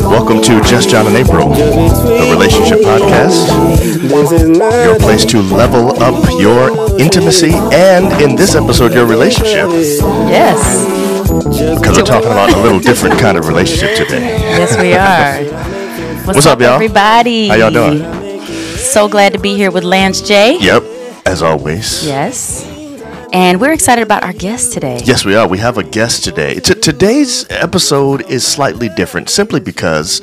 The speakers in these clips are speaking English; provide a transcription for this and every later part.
Welcome to Just John and April, the relationship podcast, your place to level up your intimacy and, in this episode, your relationship. Yes, Because we're talking about a little different kind of relationship today. yes, we are. What's, What's up, y'all? everybody? How y'all doing? So glad to be here with Lance J. Yep, as always. Yes, and we're excited about our guest today. Yes, we are. We have a guest today. T- today's episode is slightly different simply because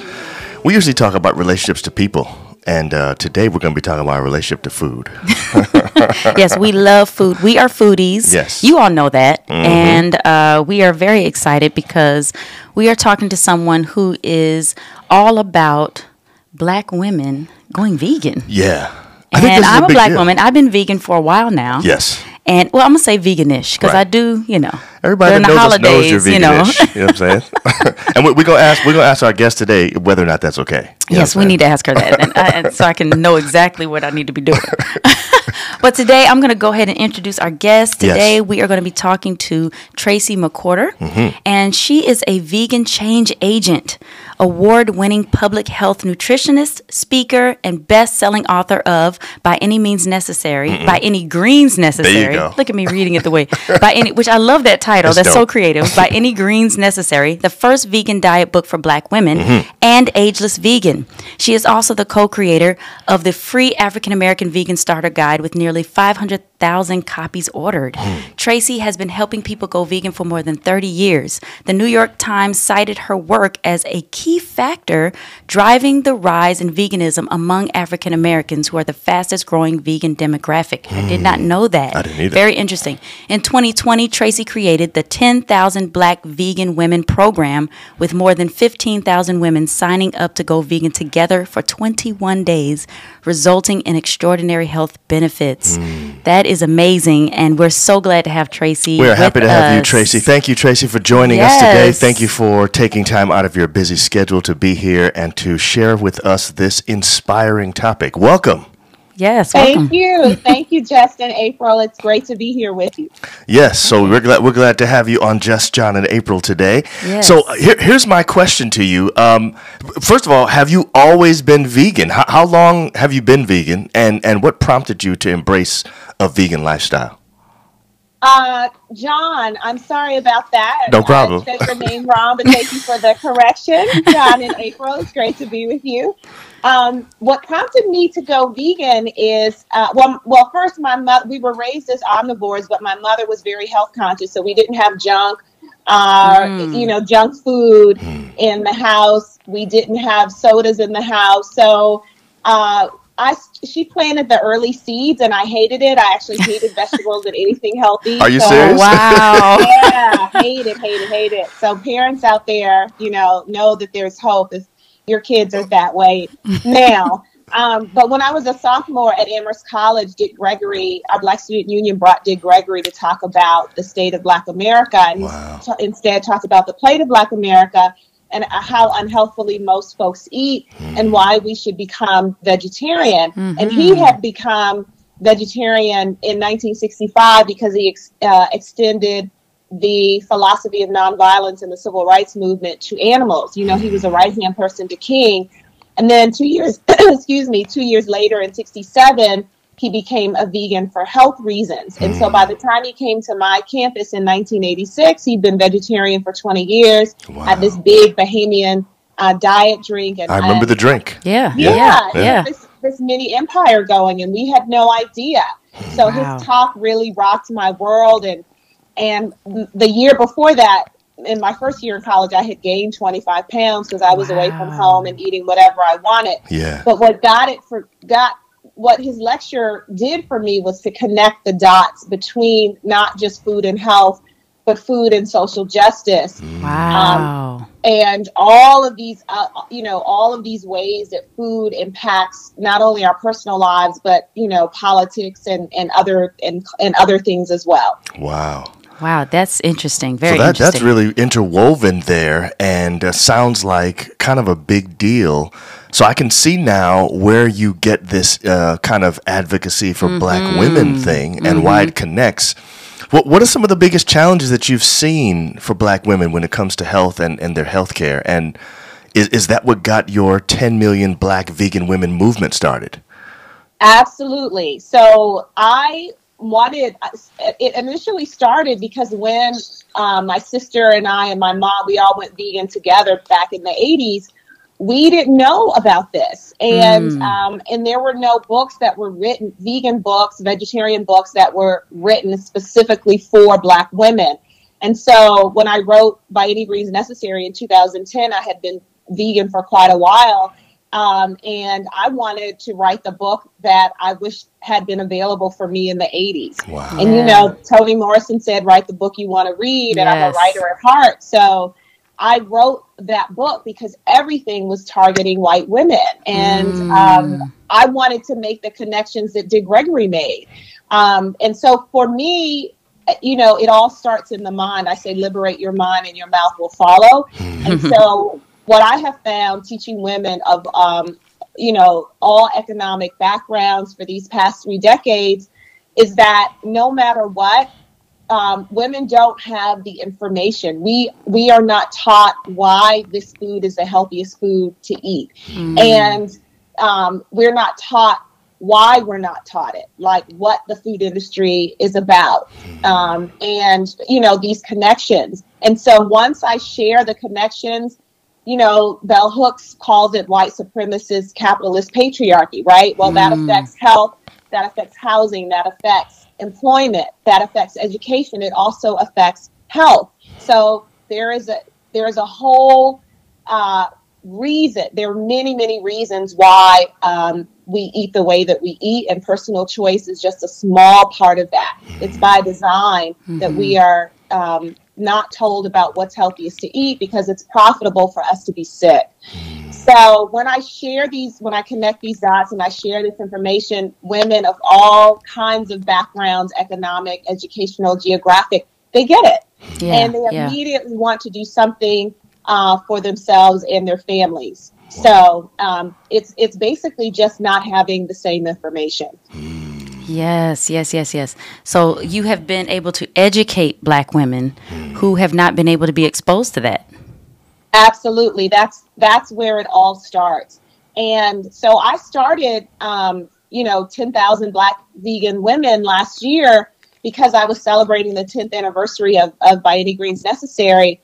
we usually talk about relationships to people. And uh, today we're going to be talking about our relationship to food. yes, we love food. We are foodies. Yes. Mm-hmm. you all know that, and uh, we are very excited because we are talking to someone who is all about black women going vegan. Yeah. and I'm a, big black deal. woman. I've been vegan for a while now. Yes. And well, I'm gonna say veganish because I do, you know, Everybody during that the knows us knows you're holidays, you know. You know, what I'm saying? and we're we gonna ask we're gonna ask our guest today whether or not that's okay. You yes, we need to ask her that, and, I, and so I can know exactly what I need to be doing. but today, I'm going to go ahead and introduce our guest. Yes. Today, we are going to be talking to Tracy McQuirter, Mm-hmm. and she is a vegan change agent, award-winning public health nutritionist, speaker, and best-selling author of "By Any Means Necessary," "By Any Greens Necessary." go. Look at me reading it the way by any, which I love that title. That's That's, so creative. By Any Greens Necessary, the first vegan diet book for Black women, Mm-hmm. and Ageless Vegan. She is also the co-creator of the free African American Vegan Starter Guide with nearly 500,000 copies ordered. Hmm. Tracy has been helping people go vegan for more than 30 years. The New York Times cited her work as a key factor driving the rise in veganism among African Americans who are the fastest growing vegan demographic. I did not know that. Hmm. I didn't either. Very interesting. In 2020, Tracy created the 10,000 Black Vegan Women program with more than 15,000 women signing up to go vegan together for 21 days, resulting in extraordinary health benefits. That is amazing, and we're so glad to have Tracy. We're happy to have you. Tracy. Thank you, Tracy, for joining us today. Thank you for taking time out of your busy schedule to be here and to share with us this inspiring topic. Welcome. Yes, Thank welcome. you. Thank you, Justin, April. It's great to be here with you. Yes, so we're glad we're glad to have you on Just John and April today. Yes. So uh, here, here's my question to you. Um, first of all, have you always been vegan? How, how long have you been vegan, and and what prompted you to embrace a vegan lifestyle? Uh, John, I'm sorry about that. No problem. I said your name wrong, but thank you for the correction. John and April, it's great to be with you. Um, what prompted me to go vegan is, uh, well, well, first, my mother, we were raised as omnivores, but my mother was very health conscious, so we didn't have junk, uh, Mm. you know, junk food in the house. We didn't have sodas in the house, so uh, I she planted the early seeds, and I hated it. I actually hated vegetables and anything healthy. Are you so- serious? Wow. yeah, hate it, hate it, hate it. So parents out there, you know, know that there's hope if your kids are that way now. Um, but when I was a sophomore at Amherst College, Dick Gregory, our Black Student Union brought Dick Gregory to talk about the state of Black America, and Wow. t- instead talked about the plight of Black America and uh, how unhealthfully most folks eat, and why we should become vegetarian. And he had become vegetarian in 1965 because he ex- uh, extended the philosophy of nonviolence and the civil rights movement to animals. You know, he was a right hand person to King. And then two years, excuse me, two years later in 67, he became a vegan for health reasons. And so by the time he came to my campus in 1986, he'd been vegetarian for 20 years, wow. had this big Bahamian uh, diet drink. And I remember the drink. Yeah, yeah, yeah, yeah. yeah. This, this mini empire going, and we had no idea. So Wow. his talk really rocked my world. And and the year before that, in my first year in college, I had gained 25 pounds because I was away from home and eating whatever I wanted. Yeah. But what got it for got what his lecture did for me was to connect the dots between not just food and health, but food and social justice Wow. and all of these uh, you know all of these ways that food impacts not only our personal lives but you know politics and and other and and other things as well Wow. Wow, that's interesting. Very so that, interesting. that's really interwoven there and uh, sounds like kind of a big deal. So I can see now where you get this uh, kind of advocacy for black Mm-hmm. women thing and why it connects. What, what are some of the biggest challenges that you've seen for black women when it comes to health and, and their health care? And is, is that what got your 10 million black vegan women movement started? Absolutely. So I wanted it initially started because when um, my sister and I and my mom we all went vegan together back in the 80s we didn't know about this. And Mm. um, and there were no books that were written vegan books vegetarian books that were written specifically for black women. And so when i wrote by any means necessary in 2010 i had been vegan for quite a while um, and I wanted to write the book that I wish had been available for me in the 80s. Wow. And you know, Toni Morrison said, write the book you want to read, and I'm a writer at heart. So I wrote that book because everything was targeting white women. And Mm. um, I wanted to make the connections that Dick Gregory made. Um, and so for me, you know, it all starts in the mind. I say, liberate your mind and your mouth will follow. And so, what I have found teaching women of, um, you know, all economic backgrounds for these past three decades is that no matter what, um, women don't have the information. We we are not taught why this food is the healthiest food to eat, and um, we're not taught why we're not taught it, like what the food industry is about, um, and you know these connections. And so once I share the connections, you know, Bell Hooks calls it white supremacist capitalist patriarchy, right? Well, that Mm. affects health, that affects housing, that affects employment, that affects education. It also affects health. So there is a there is a whole uh, reason. There are many many reasons why um, we eat the way that we eat, and personal choice is just a small part of that. It's by design that we are um, not told about what's healthiest to eat because it's profitable for us to be sick. So when I share these, when I connect these dots and I share this information, women of all kinds of backgrounds, economic, educational, geographic, they get it. yeah, and they yeah. immediately want to do something uh, for themselves and their families. So um, it's it's basically just not having the same information. Yes, yes, yes, yes. So you have been able to educate black women who have not been able to be exposed to that. Absolutely, that's that's where it all starts. And so I started, um, you know, ten thousand Black vegan women last year because I was celebrating the tenth anniversary of, of By Any Greens Necessary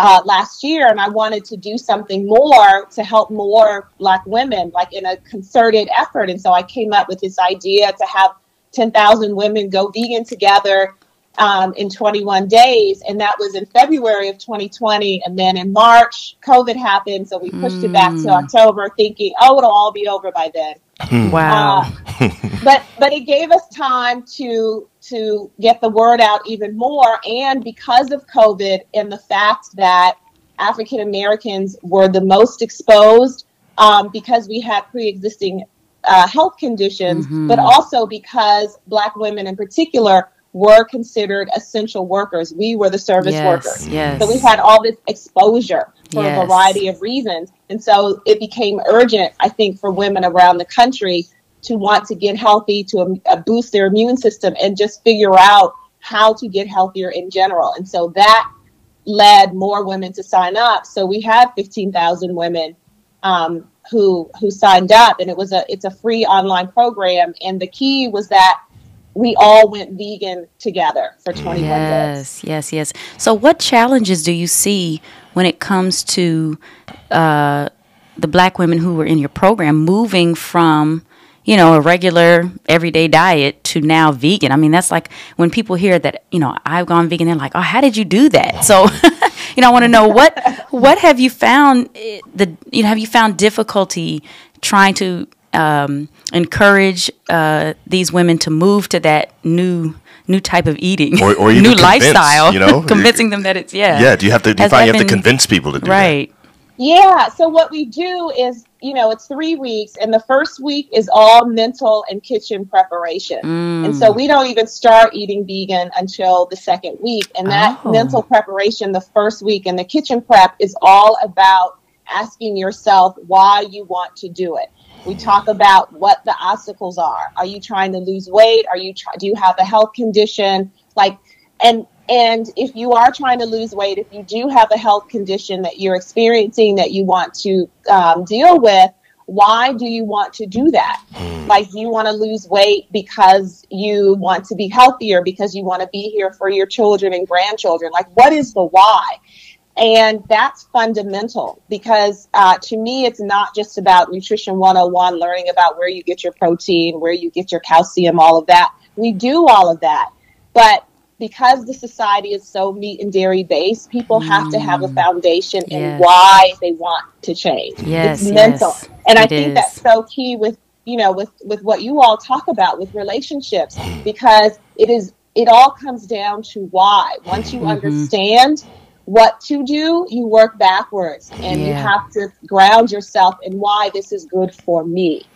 uh, last year, and I wanted to do something more to help more Black women, like in a concerted effort. And so I came up with this idea to have ten thousand women go vegan together um, in 21 days. And that was in February of 2020. And then in March, COVID happened. So we pushed it back to October, thinking, oh, it'll all be over by then. Wow. Uh, but but it gave us time to to get the word out even more. And because of COVID and the fact that African Americans were the most exposed, um, because we had pre-existing uh, health conditions, but also because Black women in particular were considered essential workers. We were the service yes, workers. yes. So we had all this exposure for Yes. a variety of reasons. And so it became urgent, I think, for women around the country to want to get healthy, to um, uh, boost their immune system, and just figure out how to get healthier in general. And so that led more women to sign up. So we had 15,000 women um, who who signed up, and it was a it's a free online program. And the key was that we all went vegan together for 21 days. Yes, yes, yes. So, what challenges do you see when it comes to uh, the black women who were in your program moving from, you know, a regular everyday diet to now vegan? I mean, that's like when people hear that, you know, I've gone vegan, they're like, oh, how did you do that? So, you know, I want to know what what have you found eh, the you know have you found difficulty trying to um, encourage uh, these women to move to that new new type of eating Or- or even new convince, lifestyle you know? convincing them that it's yeah Yeah, do you have to do you find you have to convince people to do that? right Yeah. So what we do is you know, it's three weeks, and the first week is all mental and kitchen preparation. Mm. And so we don't even start eating vegan until the second week. And that Oh. mental preparation, the first week, and the kitchen prep is all about asking yourself why you want to do it. We talk about what the obstacles are. Are you trying to lose weight? Are you try- do you have a health condition? Like and and if you are trying to lose weight, if you do have a health condition that you're experiencing that you want to um, deal with, why do you want to do that? Like, you want to lose weight because you want to be healthier, because you want to be here for your children and grandchildren? Like, what is the why? And that's fundamental because uh, to me, it's not just about Nutrition 101, learning about where you get your protein, where you get your calcium, all of that. We do all of that. But because the society is so meat and dairy based, people have to have a foundation in why they want to change. Yes, it's mental. yes, and I think is. that's so key with you know with with what you all talk about with relationships because it is it all comes down to why. Once you Mm-hmm. understand what to do, you work backwards and you have to ground yourself in why this is good for me.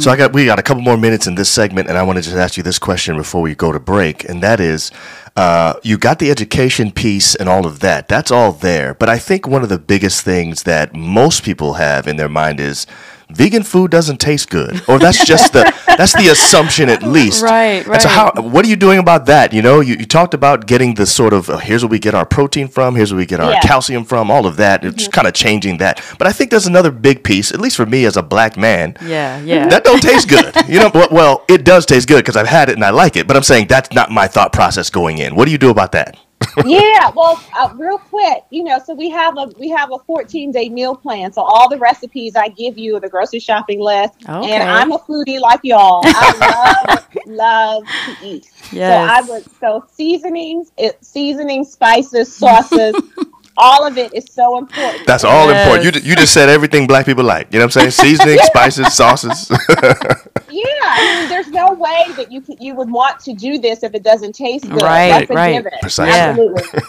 So I got we got a couple more minutes in this segment, and I want to just ask you this question before we go to break, and that is, uh, you got the education piece and all of that. That's all there, but I think one of the biggest things that most people have in their mind is vegan food doesn't taste good, or that's just the that's the assumption at least. Right, And so how what are you doing about that? You know, you, you talked about getting the sort of uh, here's where we get our protein from, here's where we get our Yeah. calcium from, all of that. It's kind of changing that. But I think there's another big piece, at least for me as a black man. Yeah, yeah. That don't taste good. You know, well, well it does taste good because I've had it and I like it. But I'm saying that's not my thought process going in. What do you do about that? Yeah, well, uh, real quick, you know, so we have a we have a 14 day meal plan. So all the recipes I give you, the grocery shopping list, Okay. and I'm a foodie like y'all. I love love to eat. So I would so seasonings, it, seasonings, spices, sauces, all of it is so important. That's all Yes. important. You, you just said everything black people like. You know what I'm saying? Seasoning, spices, sauces. Yeah, I mean, there's no way that you could, you would want to do this if it doesn't taste good. Right, That's a right. given. Precisely. Yeah. Absolutely.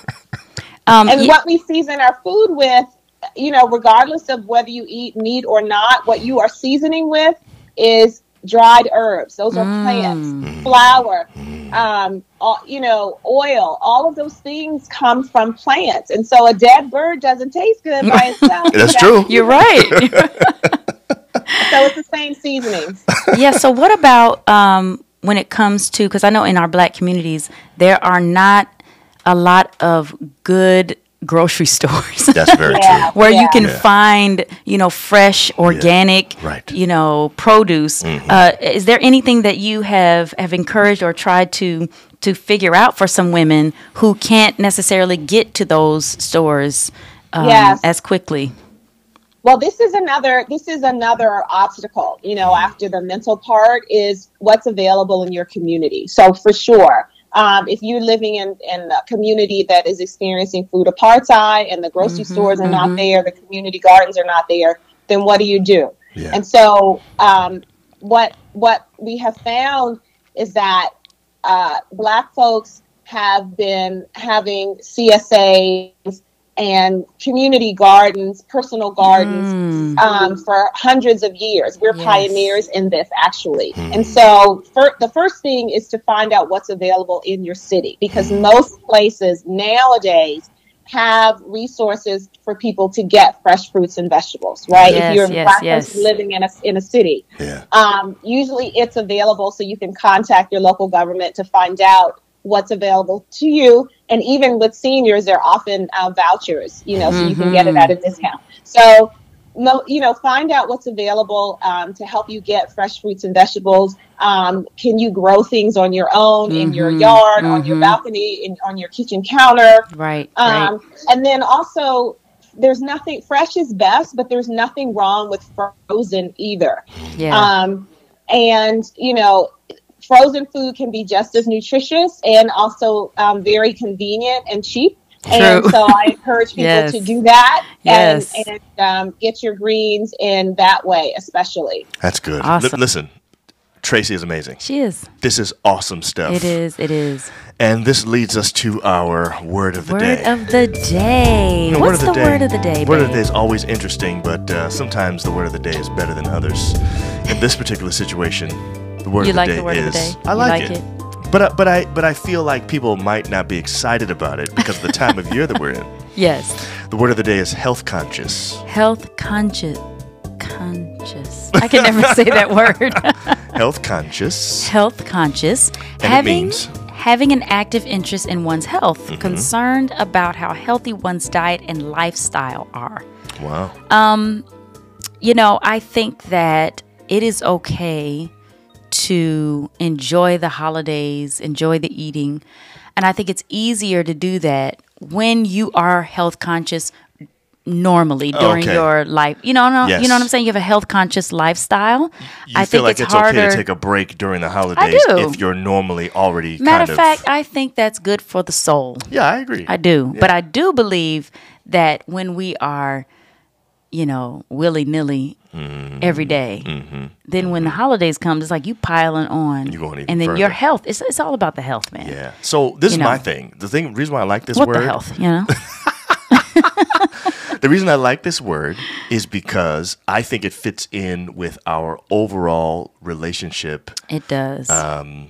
Um, and y- what we season our food with, you know, regardless of whether you eat meat or not, what you are seasoning with is dried herbs. Those are Mm. plants, flour, um, all, you know, oil. All of those things come from plants, and so a dead bird doesn't taste good by itself. That's You true. gotta- you're right. So it's the same seasonings. yeah. So what about um, when it comes to because I know in our black communities there are not a lot of good grocery stores. That's very Yeah. true. where you can Yeah. find you know fresh organic Right. Mm-hmm. you know produce uh, is there anything that you have have encouraged or tried to to figure out for some women who can't necessarily get to those stores um, Yes. as quickly Well, this is another this is another obstacle. You know, after the mental part is what's available in your community. So for sure, um, if you're living in in a community that is experiencing food apartheid and the grocery stores are not there, the community gardens are not there, then what do you do? Yeah. And so, um, what what we have found is that uh, Black folks have been having CSAs and community gardens, personal gardens, um, for hundreds of years. We're Yes. pioneers in this, actually. And so, fir- the first thing is to find out what's available in your city because most places nowadays have resources for people to get fresh fruits and vegetables, right? Yes, if you're yes, black yes. living in a in a city, Yeah. um, usually it's available so you can contact your local government to find out what's available to you. And even with seniors they're often uh, vouchers you know so you can get it at a discount. So you know find out what's available um, to help you get fresh fruits and vegetables. Um, can you grow things on your own in your yard on your balcony in, on your kitchen counter? Right right. um, and then also, there's nothing fresh is best, but there's nothing wrong with frozen either. yeah. Um, and you know, frozen food can be just as nutritious and also um, very convenient and cheap. True. And so I encourage people Yes. to do that and, Yes. and um, get your greens in that way, especially. That's good. Awesome. Li- listen, Tracy is amazing. She is. This is awesome stuff. It is. It is. And this leads us to our word of the day. Word day. of the day. The What's the word of the day? Word of the day is always interesting, but uh, sometimes the word of the day is better than others. In this particular situation, the word You of the like day the word is of the day? I You like, like it. it? But I, but I but I feel like people might not be excited about it because of the time of year that we're in. Yes. The word of the day is health conscious. Health conscious. Conscious. I can never say that word. Health conscious. Health conscious. it having means? Mm-hmm. having an active interest in one's health, concerned about how healthy one's diet and lifestyle are. Wow. Um, You know, I think that it is okay to enjoy the holidays, enjoy the eating. And I think it's easier to do that when you are health conscious normally oh, during Okay. your life. You know, no, Yes. you know what I'm saying? You have a health conscious lifestyle. you I feel think like it's, it's, harder. okay to take a break during the holidays if you're normally already Matter of fact, I think that's good for the soul. yeah, I agree. I do. But I do believe that when we are, you know, willy nilly Mm-hmm. every day, then when the holidays come, it's like you piling on. You're going even and then your health, it's, it's all about the health, man. Yeah. So this You is my thing. The thing, reason why I like this What word, the health, you know? the reason I like this word is because I think it fits in with our overall relationship. it does. Um,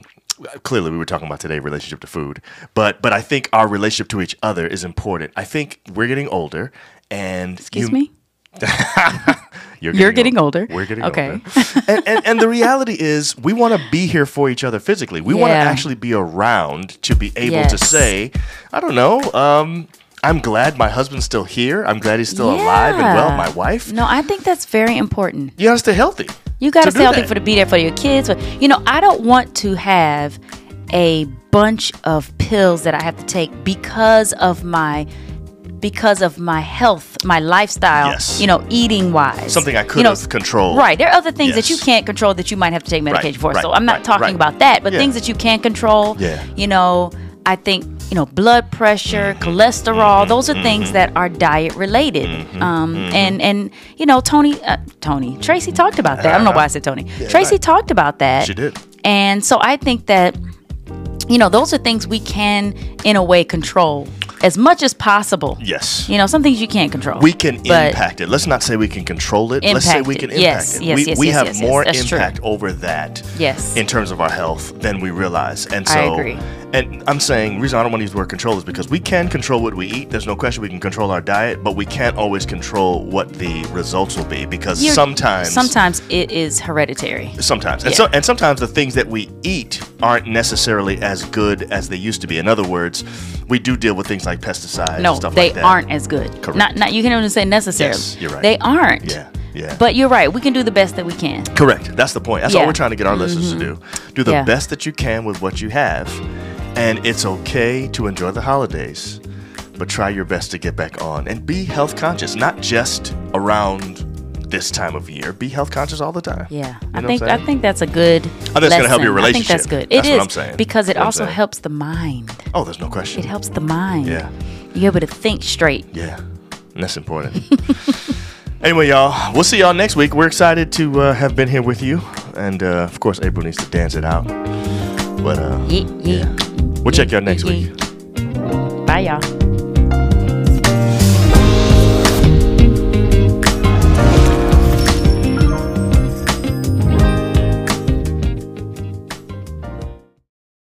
Clearly, we were talking about today relationship to food, but but I think our relationship to each other is important. I think we're getting older, and Excuse you- me? You're, You're getting older. We're getting Okay. older. and, and, and the reality is, we want to be here for each other physically. We want to actually be around to be able to say, I don't know, um, I'm glad my husband's still here. I'm glad he's still alive and well. My wife. No, I think that's very important. You gotta stay healthy. You got to to stay healthy that. for to be there for your kids. But you know, I don't want to have a bunch of pills that I have to take because of my because of my health, my lifestyle. Yes. You know, eating wise. Something I could You know, have controlled. Right. There are other things that you can't control that you might have to take medication for. right, so I'm not right, talking right. about that, but Yeah. things that you can control. Yeah. You know, I think you know blood pressure, Mm-hmm. cholesterol. Those are things that are diet related. Mm-hmm. Um, and and you know, Tony, uh, Tony, Tracy talked about that. I don't know why I said Tony. Tracy right. talked about that. She did. And so I think that, you know, those are things we can, in a way, control as much as possible. Yes. You know, some things you can't control. We can impact it. Let's not say we can control it. Let's say Impact we can impact Yes, it. yes, we yes, we yes, have yes, more That's true. impact over that Yes. in terms of our health than we realize. And I so agree. And I'm saying reason I don't want to use the word control is because we can control what we eat. There's no question we can control our diet, but we can't always control what the results will be because You're- sometimes sometimes it is hereditary. Sometimes, and Yeah. so and sometimes the things that we eat aren't necessarily as good as they used to be. In other words, we do deal with things like pesticides. No, and stuff they like that. aren't as good. Correct. Not, not you can even say necessarily. Yes, you're right. They aren't. Yeah, yeah. But you're right. We can do the best that we can. Correct. That's the point. That's all Yeah. Mm-hmm. we're trying to get our listeners to do. Do the Yeah. best that you can with what you have, and it's okay to enjoy the holidays, but try your best to get back on and be health conscious, not just around this time of year. Be health conscious all the time. Yeah, You I know what think I think that's a good. I think it's gonna help your lesson. I think that's good. It That's is what I'm saying. because it That's also helps the mind. Oh, there's no question. It helps the mind. Yeah. You're able to think straight. Yeah, and that's important. anyway, y'all, we'll see y'all next week. We're excited to uh, have been here with you, and uh, of course, April needs to dance it out. But uh, Yeah, yeah. We'll check y'all next week. Bye, y'all.